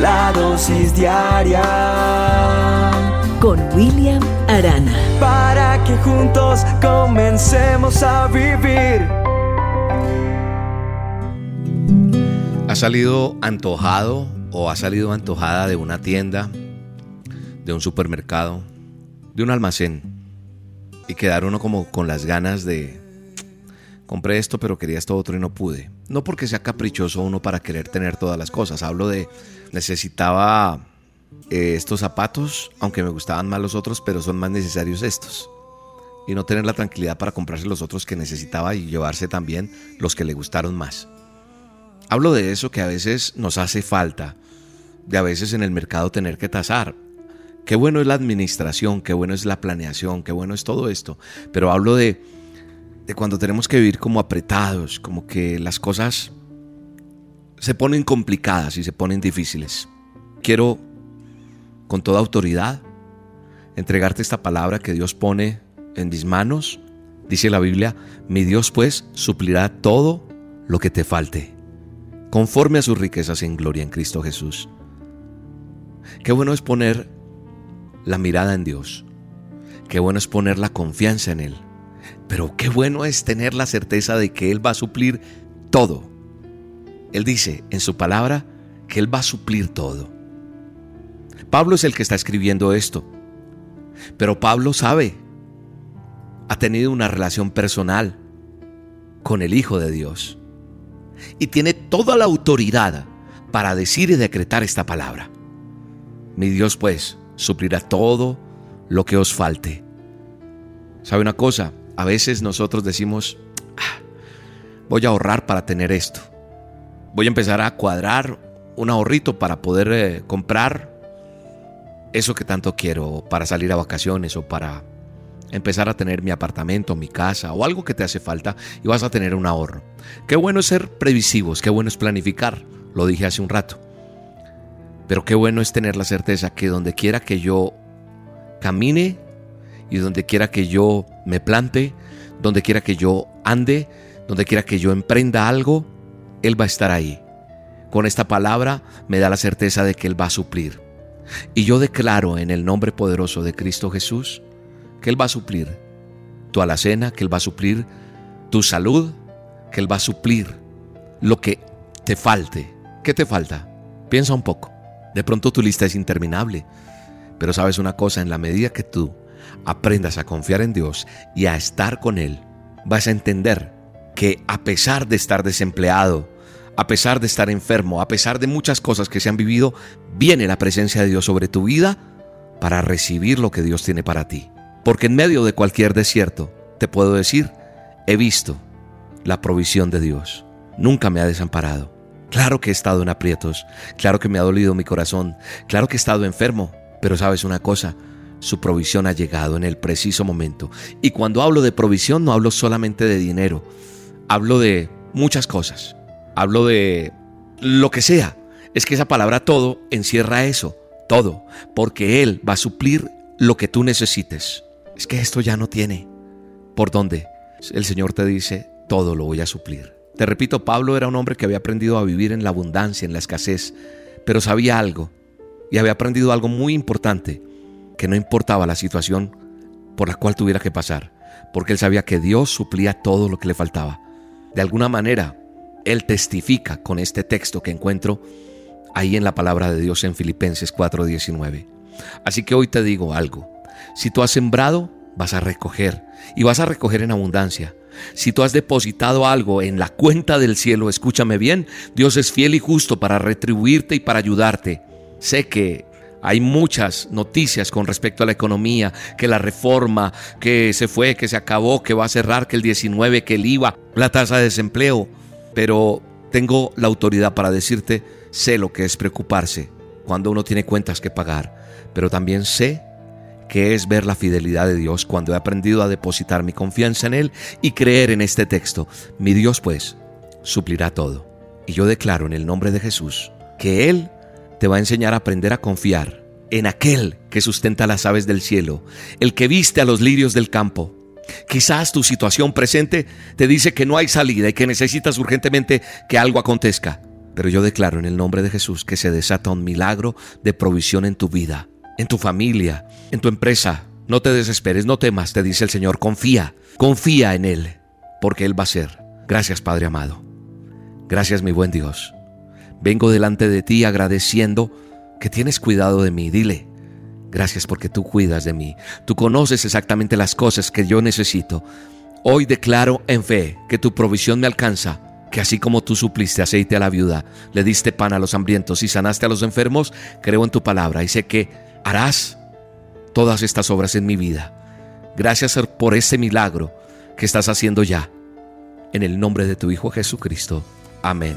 la dosis diaria con William Arana. Para que juntos comencemos a vivir. ¿Ha salido antojado o ha salido antojada de una tienda, de un supermercado, de un almacén y quedar uno como con las ganas de compré esto pero quería esto otro y no pude. No porque sea caprichoso uno para querer tener todas las cosas. Hablo de necesitaba eh, estos zapatos, aunque me gustaban más los otros, pero son más necesarios estos. Y no tener la tranquilidad para comprarse los otros que necesitaba y llevarse también los que le gustaron más. Hablo de eso que a veces nos hace falta, de a veces en el mercado tener que tasar. Qué bueno es la administración, qué bueno es la planeación, qué bueno es todo esto. Pero hablo de cuando tenemos que vivir como apretados, como que las cosas se ponen complicadas y se ponen difíciles. Quiero, con toda autoridad, entregarte esta palabra que Dios pone en mis manos. Dice la Biblia, mi Dios pues suplirá todo lo que te falte, conforme a sus riquezas en gloria en Cristo Jesús. Qué bueno es poner la mirada en Dios. Qué bueno es poner la confianza en Él. Pero qué bueno es tener la certeza de que Él va a suplir todo. Él dice en su palabra que Él va a suplir todo. Pablo es el que está escribiendo esto. Pero Pablo sabe, ha tenido una relación personal con el Hijo de Dios. Y tiene toda la autoridad para decir y decretar esta palabra. Mi Dios pues suplirá todo lo que os falte. ¿Sabe una cosa? A veces nosotros decimos, ah, voy a ahorrar para tener esto. Voy a empezar a cuadrar un ahorrito para poder eh, comprar eso que tanto quiero para salir a vacaciones o para empezar a tener mi apartamento, mi casa o algo que te hace falta y vas a tener un ahorro. Qué bueno es ser previsivos, qué bueno es planificar, lo dije hace un rato. Pero qué bueno es tener la certeza que donde quiera que yo camine, y donde quiera que yo me plante, donde quiera que yo ande, donde quiera que yo emprenda algo, Él va a estar ahí. Con esta palabra me da la certeza de que Él va a suplir. Y yo declaro en el nombre poderoso de Cristo Jesús que Él va a suplir tu alacena, que Él va a suplir tu salud, que Él va a suplir lo que te falte. ¿Qué te falta? Piensa un poco. De pronto tu lista es interminable. Pero sabes una cosa, en la medida que tú aprendas a confiar en Dios y a estar con Él, vas a entender que a pesar de estar desempleado, a pesar de estar enfermo, a pesar de muchas cosas que se han vivido, viene la presencia de Dios sobre tu vida para recibir lo que Dios tiene para ti. Porque en medio de cualquier desierto, te puedo decir, he visto la provisión de Dios. Nunca me ha desamparado. Claro que he estado en aprietos, claro que me ha dolido mi corazón, claro que he estado enfermo, pero sabes una cosa, su provisión ha llegado en el preciso momento. Y cuando hablo de provisión no hablo solamente de dinero, hablo de muchas cosas, hablo de lo que sea. Es que esa palabra todo encierra eso, todo, porque Él va a suplir lo que tú necesites. Es que esto ya no tiene. ¿Por dónde? El Señor te dice, todo lo voy a suplir. Te repito, Pablo era un hombre que había aprendido a vivir en la abundancia, en la escasez, pero sabía algo y había aprendido algo muy importante que no importaba la situación por la cual tuviera que pasar, porque él sabía que Dios suplía todo lo que le faltaba. De alguna manera, él testifica con este texto que encuentro ahí en la palabra de Dios en Filipenses 4:19. Así que hoy te digo algo, si tú has sembrado, vas a recoger y vas a recoger en abundancia. Si tú has depositado algo en la cuenta del cielo, escúchame bien, Dios es fiel y justo para retribuirte y para ayudarte. Sé que hay muchas noticias con respecto a la economía, que la reforma, que se fue, que se acabó, que va a cerrar, que el 19, que el IVA, la tasa de desempleo. Pero tengo la autoridad para decirte, sé lo que es preocuparse cuando uno tiene cuentas que pagar, pero también sé que es ver la fidelidad de Dios cuando he aprendido a depositar mi confianza en Él y creer en este texto. Mi Dios pues suplirá todo. Y yo declaro en el nombre de Jesús que Él te va a enseñar a aprender a confiar en aquel que sustenta las aves del cielo, el que viste a los lirios del campo. Quizás tu situación presente te dice que no hay salida y que necesitas urgentemente que algo acontezca. Pero yo declaro en el nombre de Jesús que se desata un milagro de provisión en tu vida, en tu familia, en tu empresa. No te desesperes, no temas, te dice el Señor, confía, confía en Él, porque Él va a ser. Gracias Padre amado. Gracias mi buen Dios. Vengo delante de ti agradeciendo que tienes cuidado de mí. Dile, gracias porque tú cuidas de mí. Tú conoces exactamente las cosas que yo necesito. Hoy declaro en fe que tu provisión me alcanza que así como tú supliste aceite a la viuda, le diste pan a los hambrientos y sanaste a los enfermos, creo en tu palabra y sé que harás todas estas obras en mi vida. Gracias por ese milagro que estás haciendo ya. En el nombre de tu Hijo Jesucristo. Amén